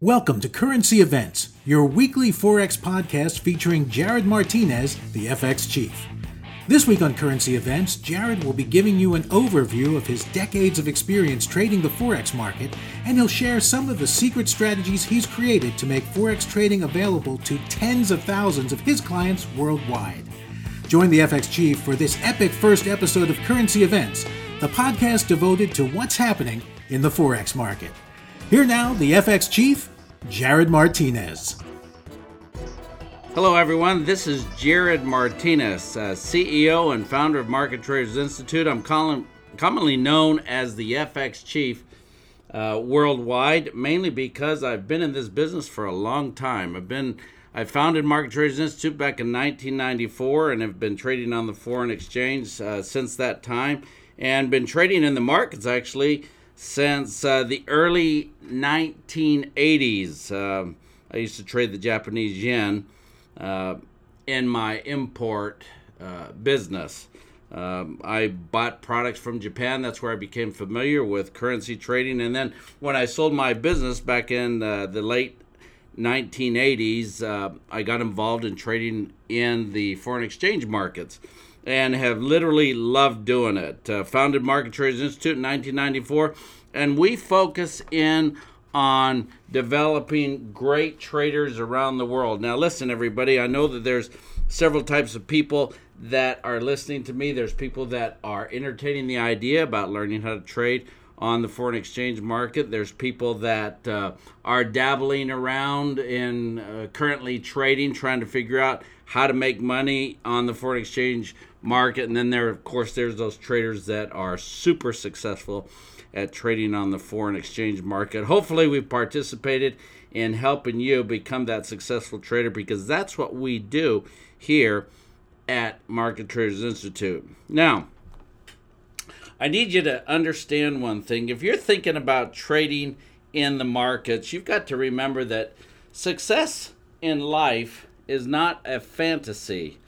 Welcome to Currency Events, your weekly Forex podcast featuring Jared Martinez, the FX Chief. This week on Currency Events, Jared will be giving you an overview of his decades of experience trading the Forex market, and he'll share some of the secret strategies he's created to make Forex trading available to tens of thousands of his clients worldwide. Join the FX Chief for this epic first episode of Currency Events, the podcast devoted to what's happening in the Forex market. Here now, the FX Chief, Jared Martinez. Hello, everyone. This is Jared Martinez, uh, CEO and founder of Market Traders Institute. I'm calling, commonly known as the FX Chief uh, worldwide, mainly because I've been in this business for a long time. I've been I founded Market Traders Institute back in 1994 and have been trading on the foreign exchange uh, since that time, and been trading in the markets actually since uh, the early 1980s. Um, I used to trade the Japanese yen uh, in my import uh, business. Um, I bought products from Japan. That's where I became familiar with currency trading. And then when I sold my business back in uh, the late 1980s, uh, I got involved in trading in the foreign exchange markets and have literally loved doing it. Uh, founded Market Traders Institute in 1994, and we focus in on developing great traders around the world. Now, listen, everybody, I know that there's several types of people that are listening to me. There's people that are entertaining the idea about learning how to trade on the foreign exchange market. There's people that uh, are dabbling around in uh, currently trading, trying to figure out how to make money on the foreign exchange market. And then there, of course, there's those traders that are super successful at trading on the foreign exchange market. Hopefully, we've participated in helping you become that successful trader because that's what we do here at Market Traders Institute. Now, I need you to understand one thing. If you're thinking about trading in the markets, you've got to remember that success in life is not a fantasy.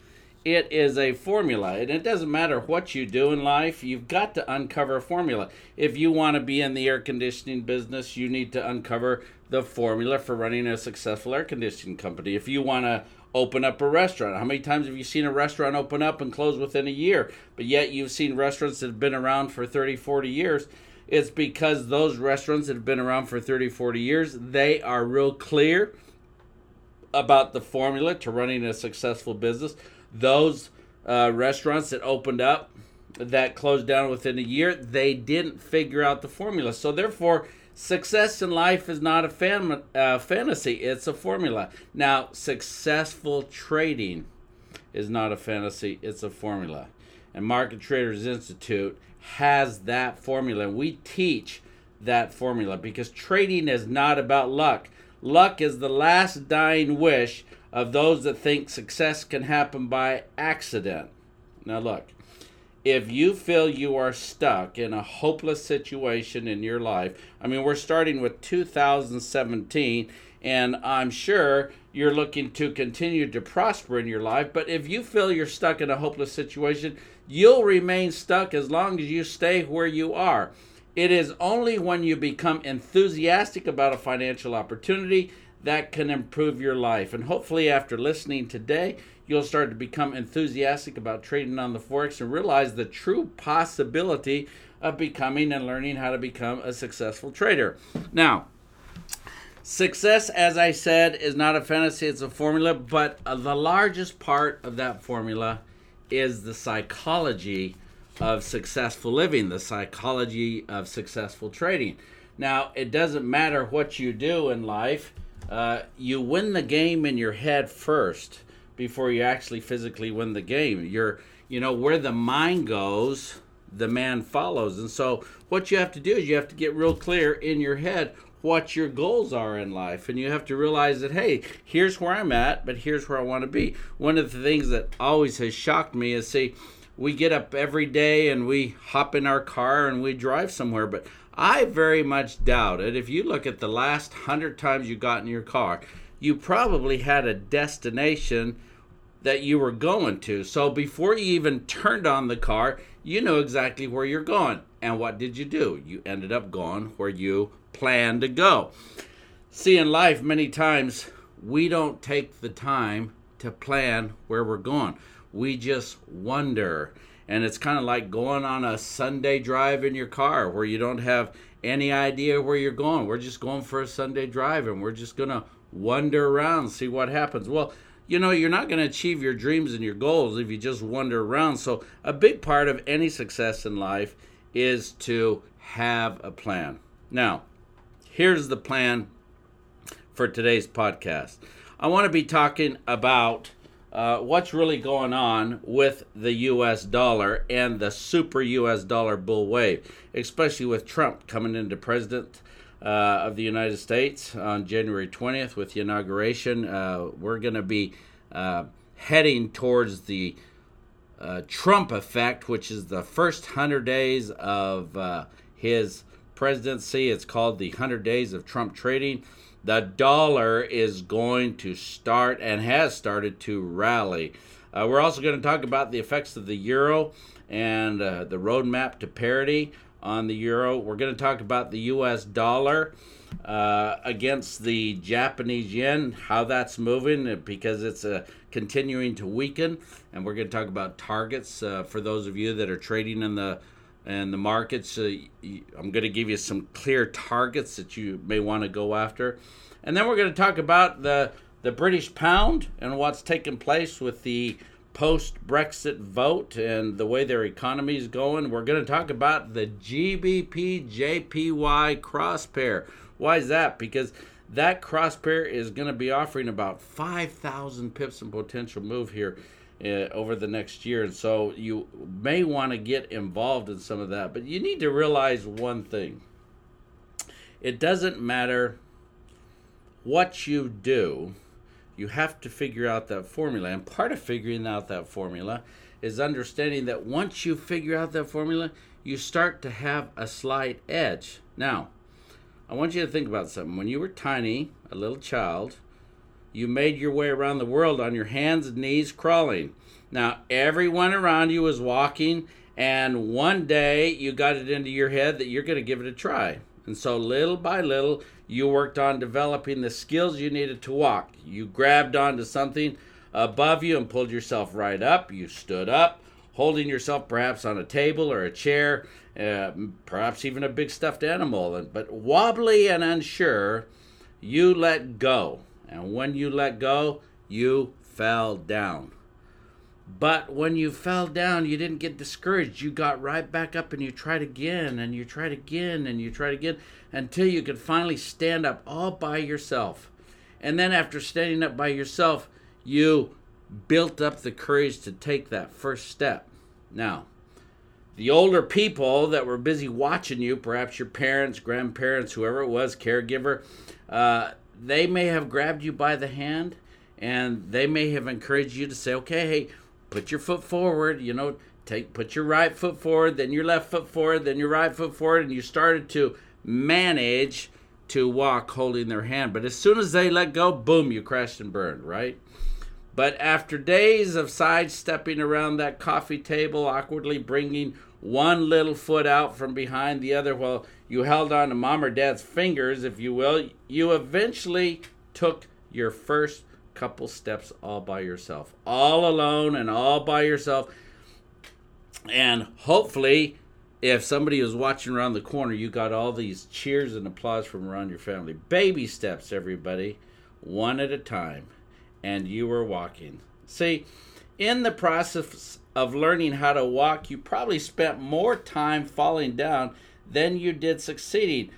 It is a formula. And it doesn't matter what you do in life, you've got to uncover a formula. If you want to be in the air conditioning business, you need to uncover the formula for running a successful air conditioning company. If you want to open up a restaurant. How many times have you seen a restaurant open up and close within a year? But yet you've seen restaurants that have been around for 30, 40 years. It's because those restaurants that have been around for 30, 40 years, they are real clear about the formula to running a successful business. Those uh, restaurants that opened up that closed down within a year, they didn't figure out the formula. So therefore, Success in life is not a fan, uh, fantasy, it's a formula. Now, successful trading is not a fantasy, it's a formula. And Market Traders Institute has that formula. We teach that formula because trading is not about luck. Luck is the last dying wish of those that think success can happen by accident. Now, look, if you feel you are stuck in a hopeless situation in your life, I mean, we're starting with 2017, and I'm sure you're looking to continue to prosper in your life. But if you feel you're stuck in a hopeless situation, you'll remain stuck as long as you stay where you are. It is only when you become enthusiastic about a financial opportunity that can improve your life. And hopefully, after listening today, you'll start to become enthusiastic about trading on the Forex and realize the true possibility of becoming and learning how to become a successful trader. Now, success, as I said, is not a fantasy, it's a formula, but uh, the largest part of that formula is the psychology of successful living, the psychology of successful trading. Now, it doesn't matter what you do in life, uh, you win the game in your head first before you actually physically win the game. You're, you know, where the mind goes, the man follows. And so, what you have to do is you have to get real clear in your head what your goals are in life. And you have to realize that, hey, here's where I'm at, but here's where I want to be. One of the things that always has shocked me is, see, we get up every day and we hop in our car and we drive somewhere, but I very much doubt it. If you look at the last hundred times you got in your car, you probably had a destination that you were going to. So before you even turned on the car, you know exactly where you're going. And what did you do? You ended up going where you planned to go. See, in life, many times we don't take the time to plan where we're going. We just wonder. And it's kind of like going on a Sunday drive in your car where you don't have any idea where you're going. We're just going for a Sunday drive and we're just going to wander around, see what happens. Well, you know, you're not going to achieve your dreams and your goals if you just wander around. So, a big part of any success in life is to have a plan. Now, here's the plan for today's podcast. I want to be talking about uh, what's really going on with the US dollar and the super US dollar bull wave, especially with Trump coming into president. Uh, of the United States on January 20th with the inauguration. Uh, we're going to be uh, heading towards the uh, Trump effect, which is the first 100 days of uh, his presidency. It's called the 100 Days of Trump Trading the dollar is going to start and has started to rally. Uh, we're also going to talk about the effects of the euro and uh, the roadmap to parity on the euro. We're going to talk about the US dollar uh, against the Japanese yen, how that's moving uh, because it's uh, continuing to weaken. And we're going to talk about targets uh, for those of you that are trading in the and the markets. Uh, I'm going to give you some clear targets that you may want to go after, and then we're going to talk about the the British pound and what's taken place with the post Brexit vote and the way their economy is going. We're going to talk about the GBP JPY cross pair. Why is that? Because that cross pair is going to be offering about 5,000 pips in potential move here Uh, over the next year. And so you may want to get involved in some of that. But you need to realize one thing it doesn't matter what you do, you have to figure out that formula. And part of figuring out that formula is understanding that once you figure out that formula, you start to have a slight edge. Now, I want you to think about something. When you were tiny, a little child, you made your way around the world on your hands and knees crawling. Now, everyone around you was walking, and one day you got it into your head that you're going to give it a try. And so, little by little, you worked on developing the skills you needed to walk. You grabbed onto something above you and pulled yourself right up. You stood up, holding yourself perhaps on a table or a chair, uh, perhaps even a big stuffed animal. But wobbly and unsure, you let go and when you let go, you fell down. But when you fell down, you didn't get discouraged. You got right back up and you tried again and you tried again and you tried again until you could finally stand up all by yourself. And then after standing up by yourself, you built up the courage to take that first step. Now, the older people that were busy watching you, perhaps your parents, grandparents, whoever it was, caregiver, uh, they may have grabbed you by the hand and they may have encouraged you to say, okay, hey, put your foot forward, you know, take put your right foot forward, then your left foot forward, then your right foot forward, and you started to manage to walk holding their hand. But as soon as they let go, boom, you crashed and burned, right? But after days of sidestepping around that coffee table, awkwardly bringing one little foot out from behind the other while you held on to mom or dad's fingers, if you will, you eventually took your first couple steps all by yourself, all alone and all by yourself. And hopefully, if somebody was watching around the corner, you got all these cheers and applause from around your family. Baby steps, everybody, one at a time. And you were walking. See, in the process of learning how to walk, you probably spent more time falling down than you did succeeding.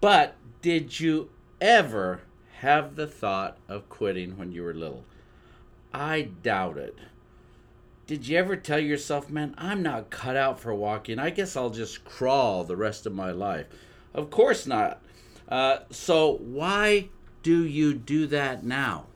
But did you ever have the thought of quitting when you were little? I doubt it. Did you ever tell yourself, man, I'm not cut out for walking. I guess I'll just crawl the rest of my life? Of course not. Uh, so, why do you do that now?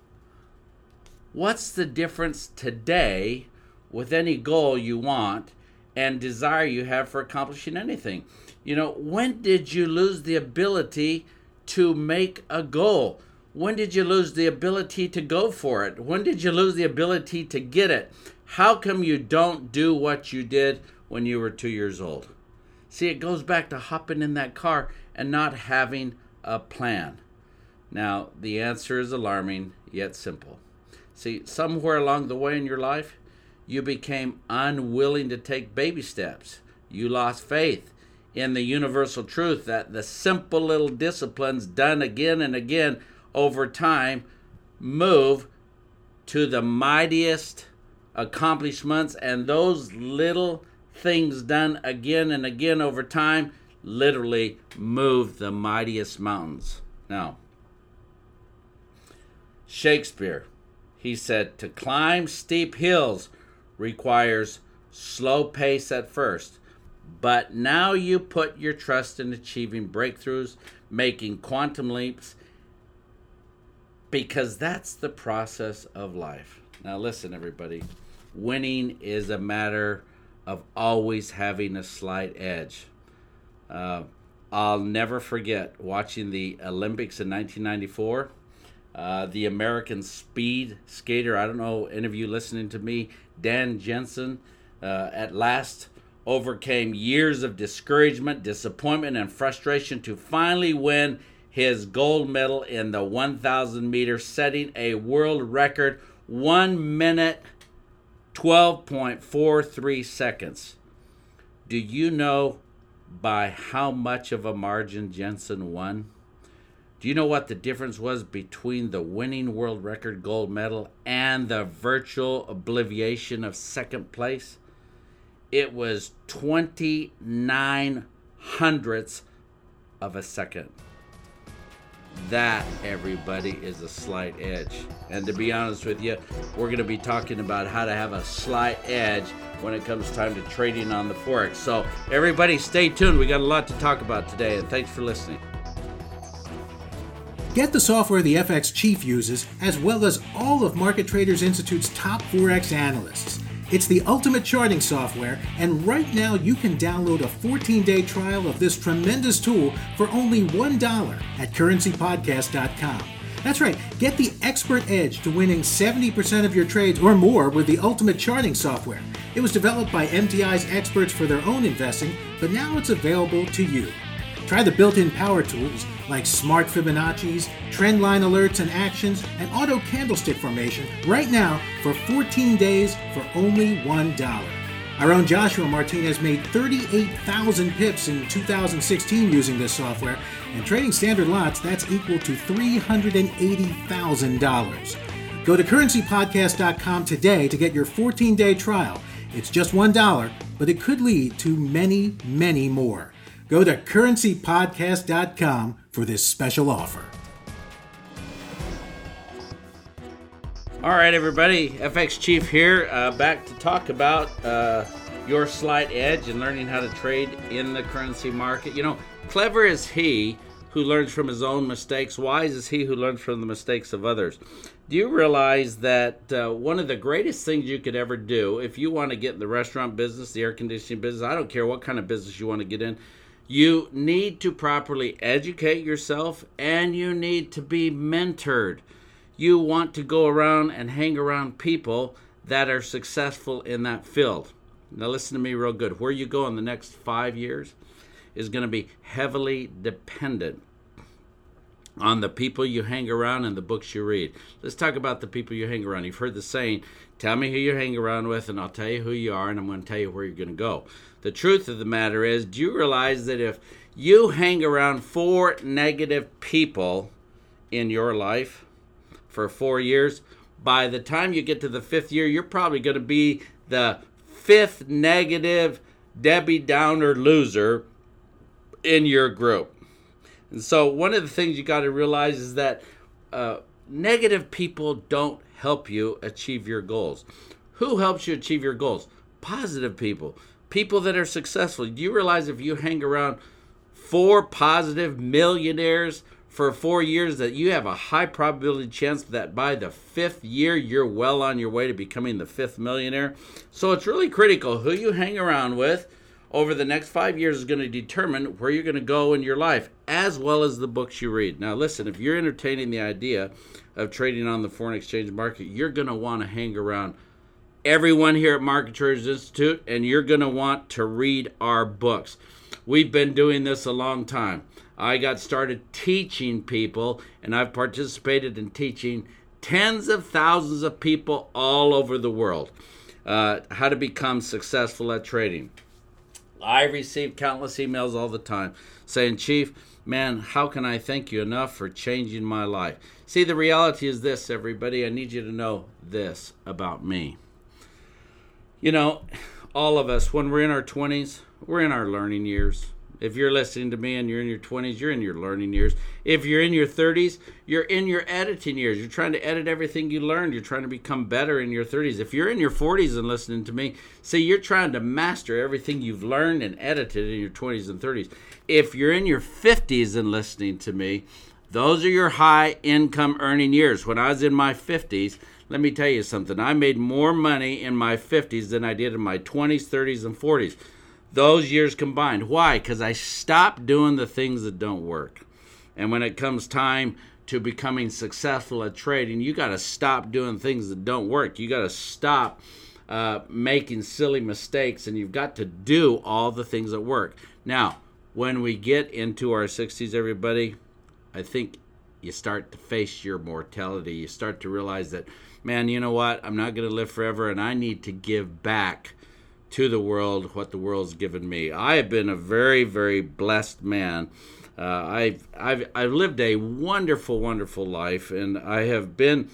What's the difference today with any goal you want and desire you have for accomplishing anything. You know, when did you lose the ability to make a goal? When did you lose the ability to go for it? When did you lose the ability to get it? How come you don't do what you did when you were two years old? See, it goes back to hopping in that car and not having a plan. Now, the answer is alarming yet simple. See, somewhere along the way in your life, you became unwilling to take baby steps. You lost faith in the universal truth that the simple little disciplines done again and again over time move to the mightiest accomplishments, and those little things done again and again over time literally move the mightiest mountains. Now, Shakespeare, he said, to climb steep hills requires slow pace at first, but now you put your trust in achieving breakthroughs, making quantum leaps, because that's the process of life. Now, listen, everybody. Winning is a matter of always having a slight edge. Uh, I'll never forget watching the Olympics in 1994. Uh, the American speed skater, I don't know any of you listening to me, Dan Jansen, uh, at last overcame years of discouragement, disappointment, and frustration to finally win his gold medal in the 1,000 meter, setting a world record 1 minute 12.43 seconds. Do you know by how much of a margin Jansen won? Do you know what the difference was between the winning world record gold medal and the virtual obliviation of second place? It was 29 hundredths of a second. That, everybody, is a slight edge. And to be honest with you, we're going to be talking about how to have a slight edge when it comes time to trading on the Forex. So, everybody, stay tuned. We got a lot to talk about today, and thanks for listening. Get the software the FX Chief uses, as well as all of Market Traders Institute's top Forex analysts. It's the ultimate charting software, and right now you can download a 14 day trial of this tremendous tool for only $1 at currencypodcast.com. That's right, get the expert edge to winning 70% of your trades or more with the ultimate charting software. It was developed by MTI's experts for their own investing, but now it's available to you. Try the built in power tools like smart Fibonacci's, trend line alerts and actions, and auto candlestick formation right now for 14 days for only $1. Our own Joshua Martinez made 38,000 pips in 2016 using this software, and trading standard lots, that's equal to $380,000. Go to currencypodcast.com today to get your 14 day trial. It's just $1, but it could lead to many, many more. Go to currencypodcast.com for this special offer. All right, everybody. FX Chief here, uh, back to talk about uh, your slight edge and learning how to trade in the currency market. You know, clever is he who learns from his own mistakes, wise is he who learns from the mistakes of others. Do you realize that uh, one of the greatest things you could ever do if you want to get in the restaurant business, the air conditioning business, I don't care what kind of business you want to get in, you need to properly educate yourself and you need to be mentored. You want to go around and hang around people that are successful in that field. Now, listen to me real good. Where you go in the next five years is going to be heavily dependent on the people you hang around and the books you read. Let's talk about the people you hang around. You've heard the saying, tell me who you hang around with, and I'll tell you who you are, and I'm going to tell you where you're going to go. The truth of the matter is, do you realize that if you hang around four negative people in your life for four years, by the time you get to the fifth year, you're probably going to be the fifth negative Debbie Downer loser in your group. And so, one of the things you got to realize is that uh, negative people don't help you achieve your goals. Who helps you achieve your goals? Positive people people that are successful. Do you realize if you hang around four positive millionaires for four years, that you have a high probability chance that by the fifth year, you're well on your way to becoming the fifth millionaire? So it's really critical who you hang around with over the next five years is going to determine where you're going to go in your life, as well as the books you read. Now, listen, if you're entertaining the idea of trading on the foreign exchange market, you're going to want to hang around everyone here at Market Traders Institute, and you're going to want to read our books. We've been doing this a long time. I got started teaching people, and I've participated in teaching tens of thousands of people all over the world uh, how to become successful at trading. I receive countless emails all the time saying, Chief, man, how can I thank you enough for changing my life? See, the reality is this, everybody. I need you to know this about me. You know, all of us, when we're in our 20s, we're in our learning years. If you're listening to me and you're in your 20s, you're in your learning years. If you're in your 30s, you're in your editing years. You're trying to edit everything you learned. You're trying to become better in your 30s. If you're in your 40s and listening to me, see, you're trying to master everything you've learned and edited in your 20s and 30s. If you're in your 50s and listening to me, those are your high income earning years. When I was in my 50s, let me tell you something. I made more money in my 50s than I did in my 20s, 30s, and 40s those years combined. Why? Because I stopped doing the things that don't work. And when it comes time to becoming successful at trading, you got to stop doing things that don't work. You got to stop uh, making silly mistakes, and you've got to do all the things that work. Now, when we get into our 60s, everybody, I think you start to face your mortality. You start to realize that, man, you know what? I'm not going to live forever, and I need to give back to the world what the world's given me. I have been a very, very blessed man. Uh, I've, I've, I've lived a wonderful, wonderful life, and I have been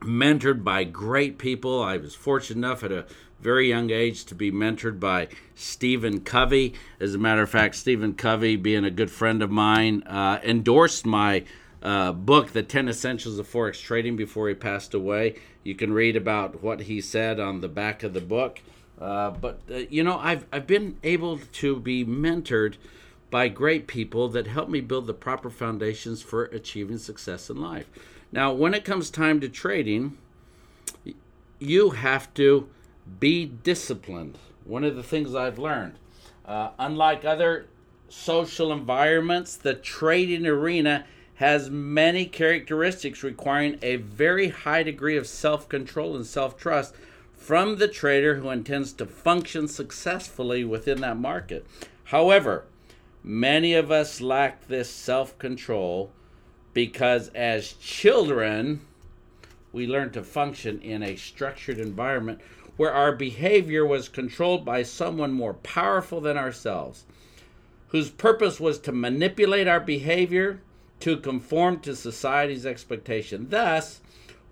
mentored by great people. I was fortunate enough at a very young age to be mentored by Stephen Covey. As a matter of fact, Stephen Covey, being a good friend of mine, uh, endorsed my uh, book, The 10 Essentials of Forex Trading, before he passed away. You can read about what he said on the back of the book. Uh, but uh, you know, I've I've been able to be mentored by great people that help me build the proper foundations for achieving success in life. Now, when it comes time to trading, you have to be disciplined. One of the things I've learned, uh, unlike other social environments, the trading arena has many characteristics requiring a very high degree of self control and self trust from the trader who intends to function successfully within that market. However, many of us lack this self control because as children, we learn to function in a structured environment where our behavior was controlled by someone more powerful than ourselves, whose purpose was to manipulate our behavior to conform to society's expectation. Thus,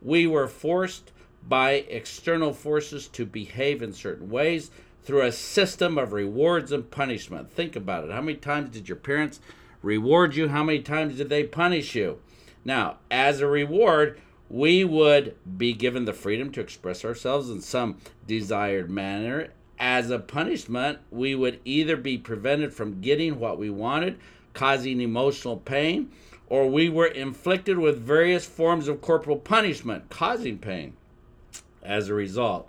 we were forced by external forces to behave in certain ways through a system of rewards and punishment. Think about it. How many times did your parents reward you? How many times did they punish you? Now, as a reward, we would be given the freedom to express ourselves in some desired manner. As a punishment, we would either be prevented from getting what we wanted, causing emotional pain, or we were inflicted with various forms of corporal punishment, causing pain as a result.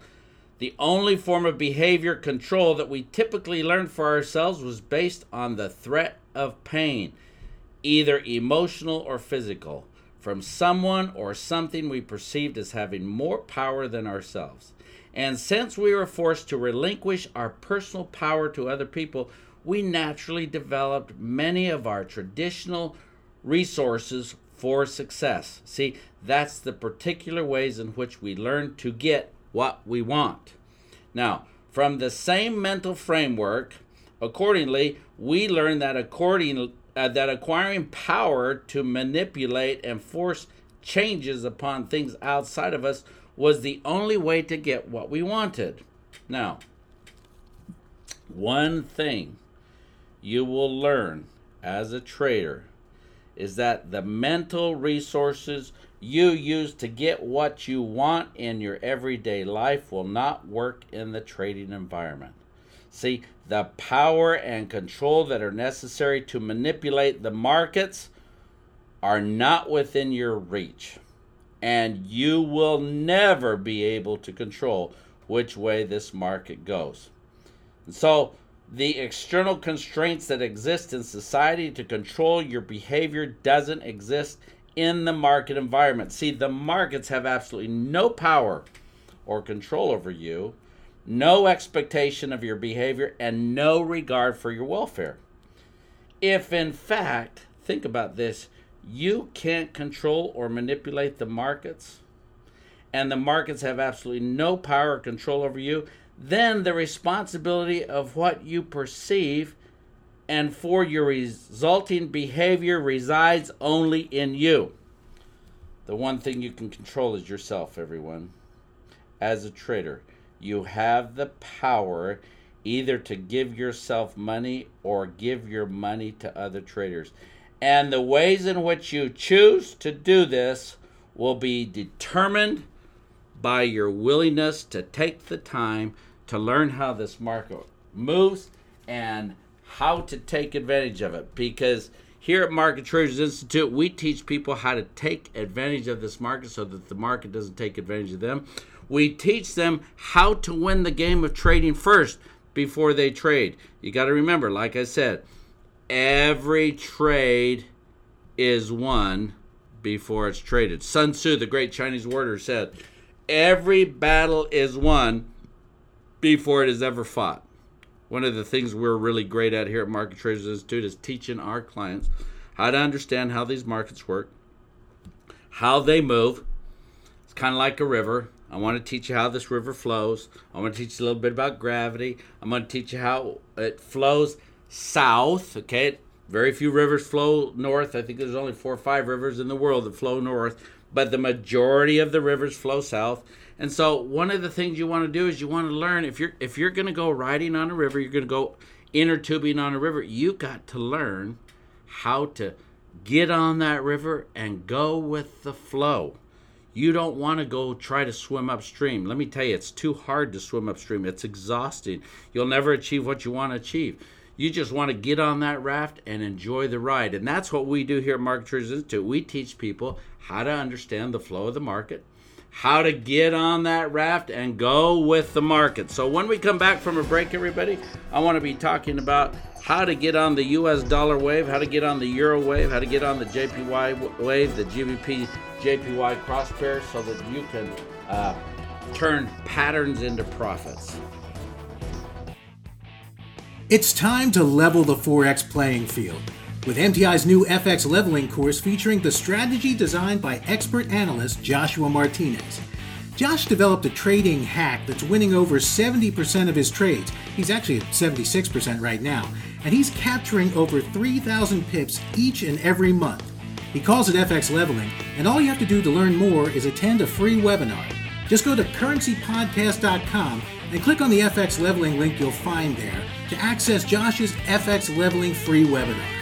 The only form of behavior control that we typically learned for ourselves was based on the threat of pain, either emotional or physical, from someone or something we perceived as having more power than ourselves. And since we were forced to relinquish our personal power to other people, we naturally developed many of our traditional resources for success. See, that's the particular ways in which we learn to get what we want. Now, from the same mental framework, accordingly, we learn that according uh, that acquiring power to manipulate and force changes upon things outside of us was the only way to get what we wanted. Now, one thing you will learn as a trader is that the mental resources you use to get what you want in your everyday life will not work in the trading environment. See, the power and control that are necessary to manipulate the markets are not within your reach. And you will never be able to control which way this market goes. And so, the external constraints that exist in society to control your behavior doesn't exist in the market environment. See, the markets have absolutely no power or control over you, no expectation of your behavior, and no regard for your welfare. if in fact, think about this, you can't control or manipulate the markets, and the markets have absolutely no power or control over you, then the responsibility of what you perceive and for your resulting behavior resides only in you. The one thing you can control is yourself, everyone. As a trader, you have the power either to give yourself money or give your money to other traders. And the ways in which you choose to do this will be determined by your willingness to take the time to learn how this market moves and how to take advantage of it. Because here at Market Traders Institute, we teach people how to take advantage of this market so that the market doesn't take advantage of them. We teach them how to win the game of trading first before they trade. You got to remember, like I said, every trade is won before it's traded. Sun Tzu, the great Chinese warrior, said, Every battle is won before it is ever fought. One of the things we're really great at here at Market Traders Institute is teaching our clients how to understand how these markets work, how they move. It's kind of like a river. I want to teach you how this river flows. I want to teach you a little bit about gravity. I'm going to teach you how it flows south. Okay, very few rivers flow north. I think there's only four or five rivers in the world that flow north, but the majority of the rivers flow south. And so one of the things you want to do is you want to learn if you're if you're going to go riding on a river, you're going to go inner tubing on a river. You got to learn how to get on that river and go with the flow. You don't want to go try to swim upstream. Let me tell you, it's too hard to swim upstream. It's exhausting. You'll never achieve what you want to achieve. You just want to get on that raft and enjoy the ride. And that's what we do here at Market Traders Institute. We teach people how to understand the flow of the market, how to get on that raft and go with the market. So when we come back from a break, everybody, I want to be talking about how to get on the US dollar wave, how to get on the euro wave, how to get on the JPY wave, the GBP JPY cross pair, so that you can uh, turn patterns into profits. It's time to level the Forex playing field with MTI's new FX leveling course featuring the strategy designed by expert analyst Joshua Martinez. Josh developed a trading hack that's winning over 70% of his trades. He's actually at 76% right now, and he's capturing over 3,000 pips each and every month. He calls it FX leveling, and all you have to do to learn more is attend a free webinar. Just go to currencypodcast.com and click on the FX leveling link you'll find there to access Josh's FX leveling free webinar.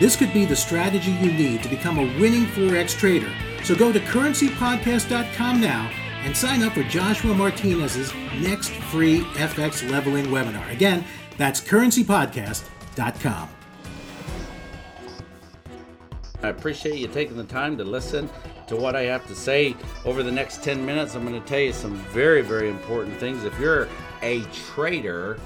This could be the strategy you need to become a winning Forex trader. So go to currencypodcast.com now and sign up for Joshua Martinez's next free FX leveling webinar. Again, that's currencypodcast.com. I appreciate you taking the time to listen to what I have to say over the next 10 minutes. I'm going to tell you some very, very important things. If you're a trader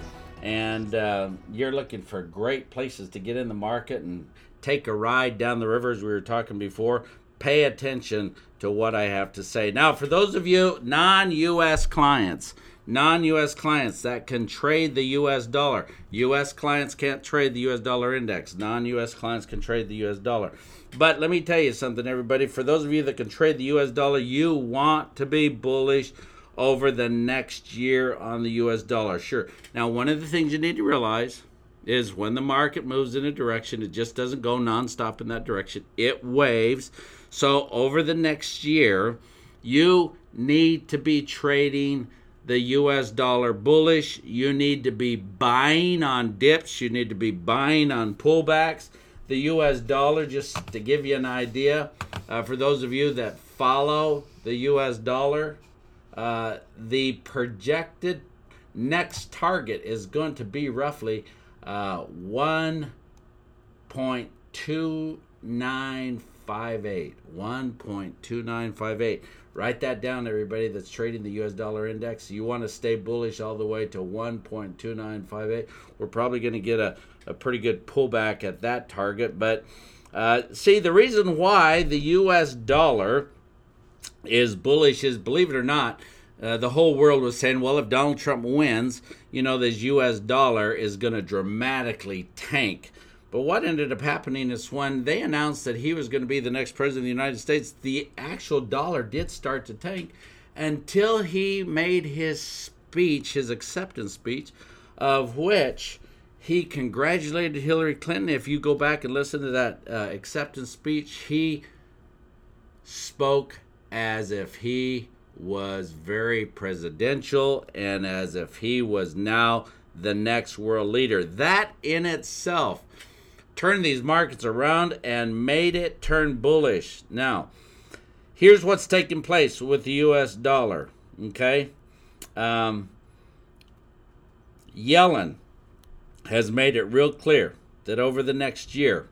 and uh, you're looking for great places to get in the market and take a ride down the river, as we were talking before, pay attention to what I have to say. Now, for those of you non US clients, non US clients that can trade the US dollar, US clients can't trade the US dollar index, non US clients can trade the US dollar. But let me tell you something, everybody. For those of you that can trade the US dollar, you want to be bullish over the next year on the US dollar. Sure. Now, one of the things you need to realize is when the market moves in a direction, it just doesn't go nonstop in that direction, it waves. So, over the next year, you need to be trading the US dollar bullish. You need to be buying on dips. You need to be buying on pullbacks. The US dollar, just to give you an idea, uh, for those of you that follow the US dollar, uh, the projected next target is going to be roughly uh, 1.2958. 1.2958. Write that down, everybody that's trading the US dollar index. You want to stay bullish all the way to 1.2958. We're probably going to get a, a pretty good pullback at that target. But uh, see, the reason why the US dollar is bullish is, believe it or not, uh, the whole world was saying, well, if Donald Trump wins, you know, this U.S. dollar is going to dramatically tank. But what ended up happening is when they announced that he was going to be the next president of the United States, the actual dollar did start to tank until he made his speech, his acceptance speech, of which he congratulated Hillary Clinton. If you go back and listen to that uh, acceptance speech, he spoke as if he was very presidential and as if he was now the next world leader. That in itself turned these markets around and made it turn bullish. Now, here's what's taking place with the US dollar. Okay? Um, Yellen has made it real clear that over the next year,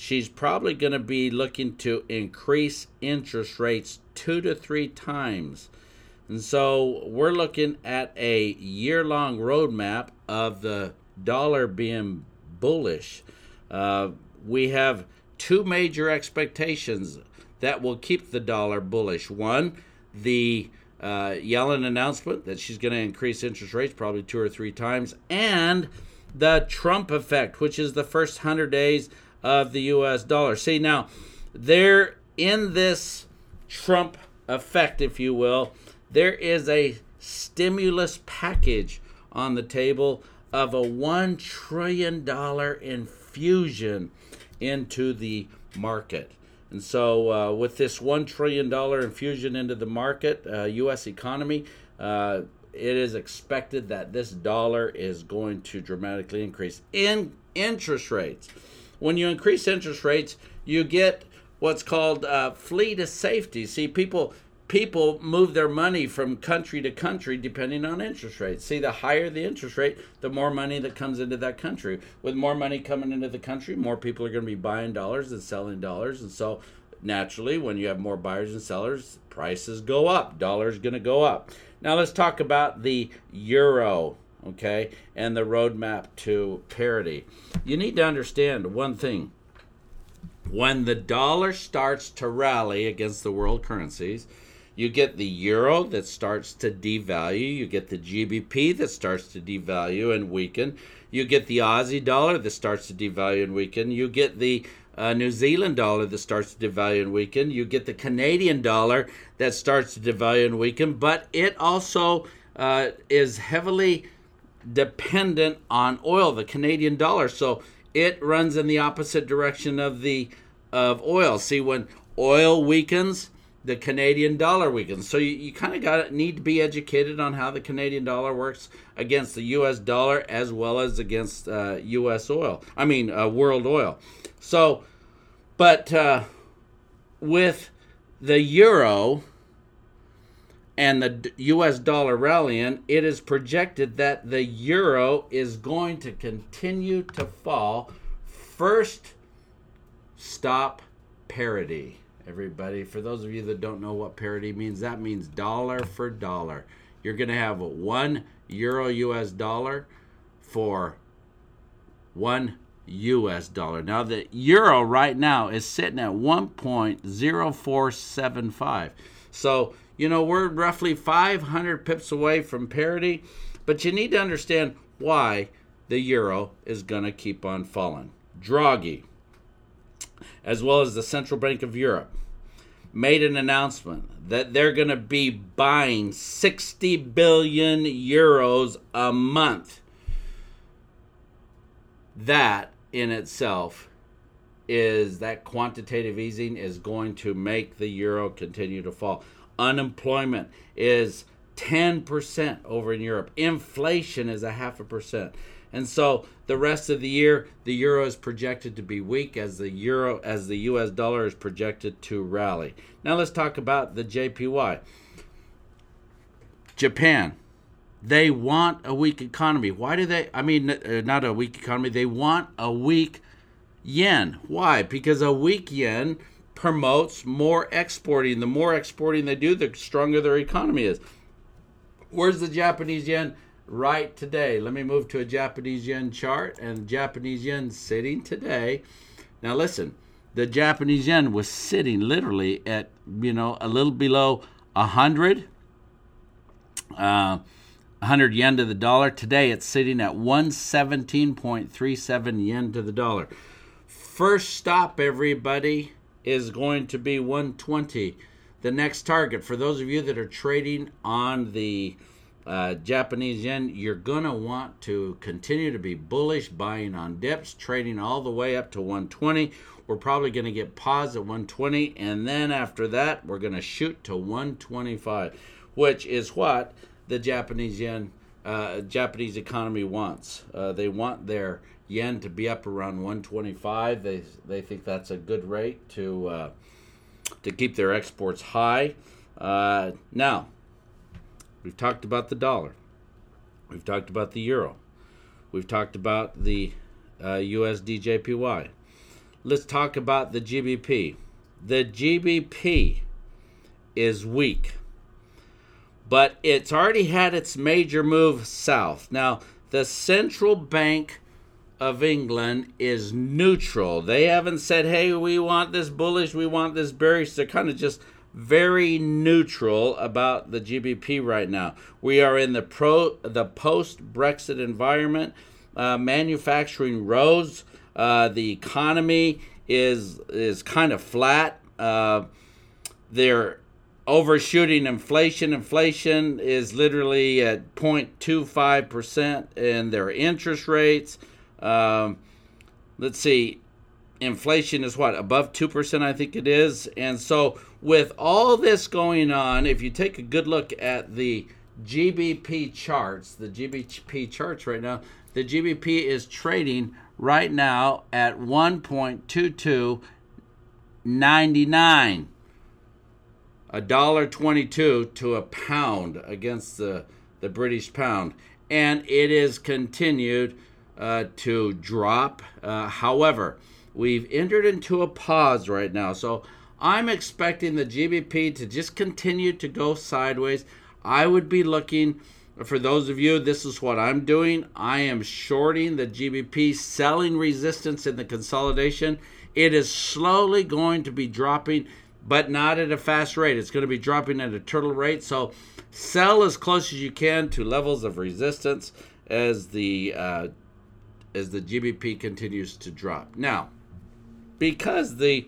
she's probably going to be looking to increase interest rates two to three times. And so we're looking at a year long roadmap of the dollar being bullish. Uh, we have two major expectations that will keep the dollar bullish. One, the uh, Yellen announcement that she's going to increase interest rates probably two or three times, and the Trump effect, which is the first 100 days of the US dollar. See, now, there in this Trump effect, if you will, there is a stimulus package on the table of a $1 trillion infusion into the market. And so, uh, with this $1 trillion infusion into the market, uh, U.S. economy, uh, it is expected that this dollar is going to dramatically increase. In interest rates, when you increase interest rates, you get what's called uh, fleet of safety. See, people people move their money from country to country depending on interest rates. See, the higher the interest rate, the more money that comes into that country. With more money coming into the country, more people are going to be buying dollars and selling dollars. And so, naturally, when you have more buyers and sellers, prices go up. Dollar's going to go up. Now, let's talk about the euro, okay, and the roadmap to parity. You need to understand one thing. When the dollar starts to rally against the world currencies, you get the euro that starts to devalue. You get the GBP that starts to devalue and weaken. You get the Aussie dollar that starts to devalue and weaken. You get the uh, New Zealand dollar that starts to devalue and weaken. You get the Canadian dollar that starts to devalue and weaken. But it also uh, is heavily dependent on oil, the Canadian dollar. So it runs in the opposite direction of the of oil. See, when oil weakens, the Canadian dollar weakens. So you, you kind of got need to be educated on how the Canadian dollar works against the U.S. dollar as well as against uh, U.S. oil. I mean, uh, world oil. So, but uh, with the euro and the U.S. dollar rallying, it is projected that the euro is going to continue to fall. First, stop parity everybody. For those of you that don't know what parity means, that means dollar for dollar. You're going to have one euro US dollar for one US dollar. Now, the euro right now is sitting at 1.0475. So, you know, we're roughly 500 pips away from parity, but you need to understand why the euro is going to keep on falling. Draghi, as well as the Central Bank of Europe, made an announcement that they're going to be buying 60 billion euros a month. That in itself is that quantitative easing is going to make the euro continue to fall. Unemployment is 10% over in Europe. Inflation is a half a percent. And so the rest of the year, the euro is projected to be weak as the euro as the US dollar is projected to rally. Now let's talk about the JPY. Japan. They want a weak economy. Why do they I mean uh, not a weak economy, they want a weak yen. Why? Because a weak yen promotes more exporting. The more exporting they do, the stronger their economy is. Where's the Japanese yen? right today. Let me move to a Japanese yen chart and Japanese yen sitting today. Now listen, the Japanese yen was sitting literally at you know a little below a hundred uh, 100 yen to the dollar. Today it's sitting at 117.37 yen to the dollar. First stop, everybody, is going to be 120. The next target, for those of you that are trading on the uh, Japanese yen, you're going to want to continue to be bullish, buying on dips, trading all the way up to 120. We're probably going to get pause at 120, and then after that, we're going to shoot to 125, which is what the Japanese yen, uh, Japanese economy wants. Uh, they want their yen to be up around 125. They they think that's a good rate to uh, to keep their exports high. Uh, now, we've talked about the dollar. We've talked about the euro. We've talked about the USD uh. Let's talk about the GBP. The GBP is weak but it's already had its major move south. Now, the central bank of England is neutral. They haven't said, hey, we want this bullish, we want this bearish. They're kind of just very neutral about the GBP right now. We are in the pro the post Brexit environment. Uh, manufacturing rose. Uh, the economy is is kind of flat. Uh, they're overshooting inflation. Inflation is literally at 0.25% in their interest rates. Um, let's see, inflation is what, above 2%, I think it is. And so, with all this going on, if you take a good look at the GBP charts, the GBP charts right now, the GBP is trading right now at 1.2299 a dollar twenty-two to a pound against the the British pound, and it is continued uh, to drop. Uh, however, we've entered into a pause right now, so I'm expecting the GBP to just continue to go sideways. I would be looking. For those of you, this is what I'm doing. I am shorting the GBP, selling resistance in the consolidation. It is slowly going to be dropping but not at a fast rate. It's going to be dropping at a turtle rate. So sell as close as you can to levels of resistance as the uh, as the GBP continues to drop. Now, because the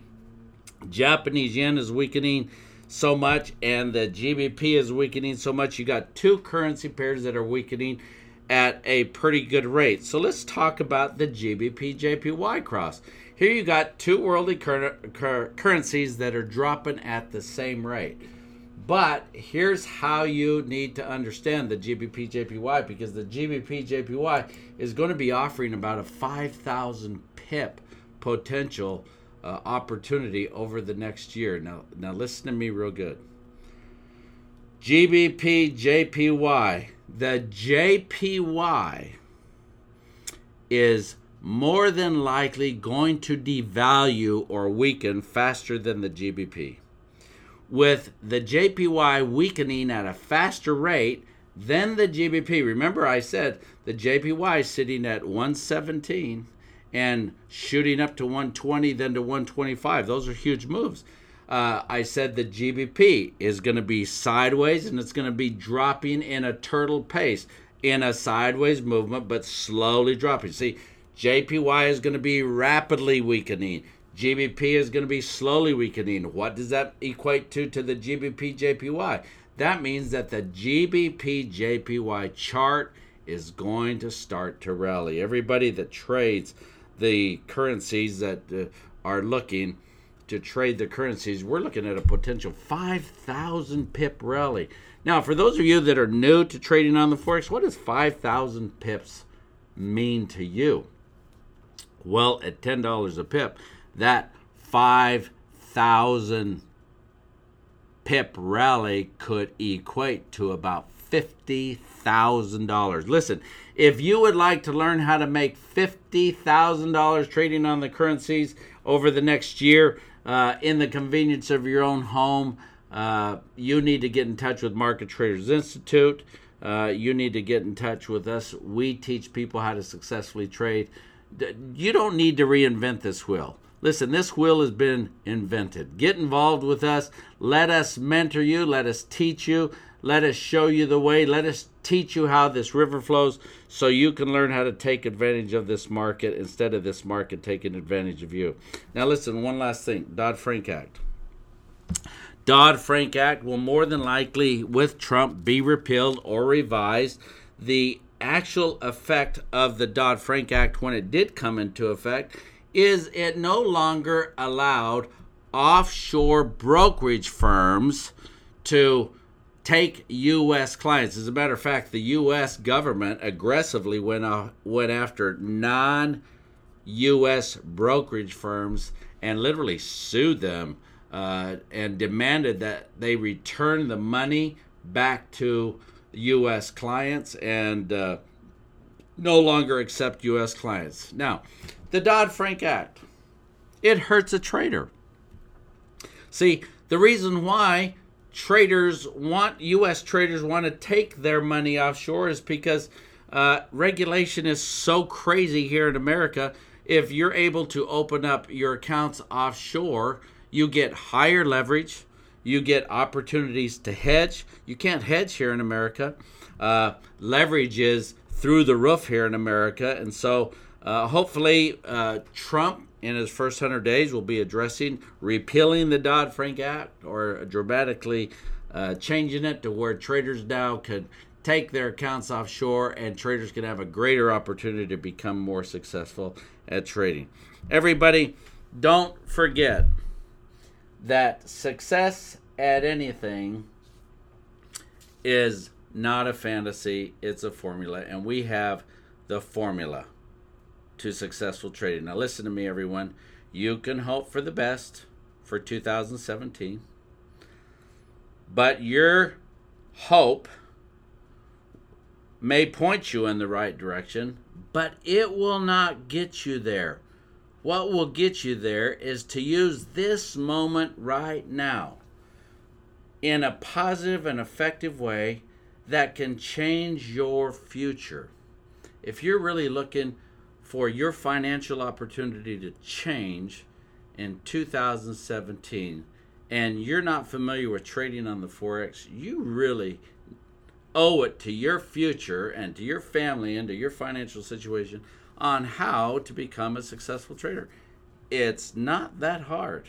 Japanese yen is weakening so much and the GBP is weakening so much, you got two currency pairs that are weakening at a pretty good rate. So let's talk about the GBP JPY cross. Here you got two worldly cur- cur- currencies that are dropping at the same rate. But here's how you need to understand the GBP JPY because the GBP JPY is going to be offering about a 5,000 pip potential uh, opportunity over the next year. Now, now listen to me real good. GBP JPY, the JPY is more than likely going to devalue or weaken faster than the GBP. With the JPY weakening at a faster rate than the GBP, remember I said the JPY sitting at 117 and shooting up to 120, then to 125. Those are huge moves. Uh, I said the GBP is going to be sideways and it's going to be dropping in a turtle pace in a sideways movement, but slowly dropping. See, JPY is going to be rapidly weakening. GBP is going to be slowly weakening. What does that equate to to the GBP JPY? That means that the GBP JPY chart is going to start to rally. Everybody that trades the currencies that uh, are looking to trade the currencies, we're looking at a potential 5,000 pip rally. Now, for those of you that are new to trading on the Forex, what does 5,000 pips mean to you? Well, at $10 a pip, that 5,000 pip rally could equate to about $50,000. Listen, if you would like to learn how to make $50,000 trading on the currencies over the next year uh, in the convenience of your own home, uh, you need to get in touch with Market Traders Institute. Uh, you need to get in touch with us. We teach people how to successfully trade you don't need to reinvent this wheel. Listen, this wheel has been invented. Get involved with us. Let us mentor you. Let us teach you. Let us show you the way. Let us teach you how this river flows so you can learn how to take advantage of this market instead of this market taking advantage of you. Now, listen, one last thing Dodd Frank Act. Dodd Frank Act will more than likely, with Trump, be repealed or revised. The actual effect of the Dodd Frank Act when it did come into effect is it no longer allowed offshore brokerage firms to take U.S. clients. As a matter of fact, the U.S. government aggressively went, uh, went after non U.S. brokerage firms and literally sued them uh, and demanded that they return the money back to U.S. clients and uh, no longer accept U.S. clients. Now, the Dodd Frank Act, it hurts a trader. See, the reason why traders want, U.S. traders want to take their money offshore is because uh, regulation is so crazy here in America. If you're able to open up your accounts offshore, you get higher leverage you get opportunities to hedge. You can't hedge here in America. Uh, leverage is through the roof here in America. And so uh, hopefully, uh, Trump in his first 100 days will be addressing repealing the Dodd Frank Act or dramatically uh, changing it to where traders now could take their accounts offshore and traders can have a greater opportunity to become more successful at trading. Everybody, don't forget that success at anything is not a fantasy, it's a formula. And we have the formula to successful trading. Now, listen to me, everyone. You can hope for the best for 2017, but your hope may point you in the right direction, but it will not get you there. What will get you there is to use this moment right now in a positive and effective way that can change your future. If you're really looking for your financial opportunity to change in 2017 and you're not familiar with trading on the Forex, you really owe it to your future and to your family and to your financial situation on how to become a successful trader. It's not that hard.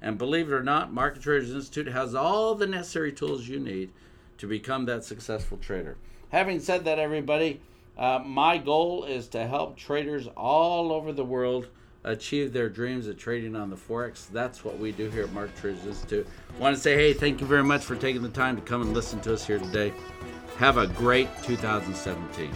And believe it or not, Market Traders Institute has all the necessary tools you need to become that successful trader. Having said that, everybody, uh, my goal is to help traders all over the world achieve their dreams of trading on the Forex. That's what we do here at Market Traders Institute. Want to say, hey, thank you very much for taking the time to come and listen to us here today. Have a great 2017.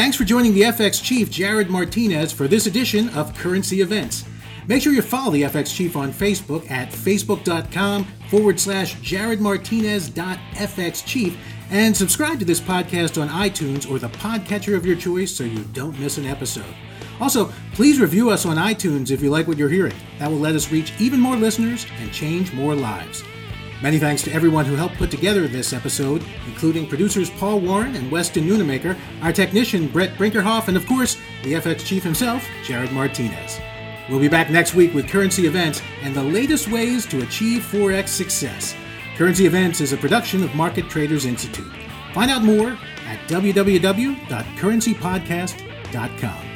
Thanks for joining the FX Chief, Jared Martinez, for this edition of Currency Events. Make sure you follow the FX Chief on Facebook at facebook.com forward slash jaredmartinez.fxchief and subscribe to this podcast on iTunes or the podcatcher of your choice so you don't miss an episode. Also, please review us on iTunes if you like what you're hearing. That will let us reach even more listeners and change more lives. Many thanks to everyone who helped put together this episode, including producers Paul Warren and Weston Nunemaker, our technician Brett Brinkerhoff, and of course, the FX chief himself, Jared Martinez. We'll be back next week with currency events and the latest ways to achieve Forex success. Currency Events is a production of Market Traders Institute. Find out more at www.currencypodcast.com.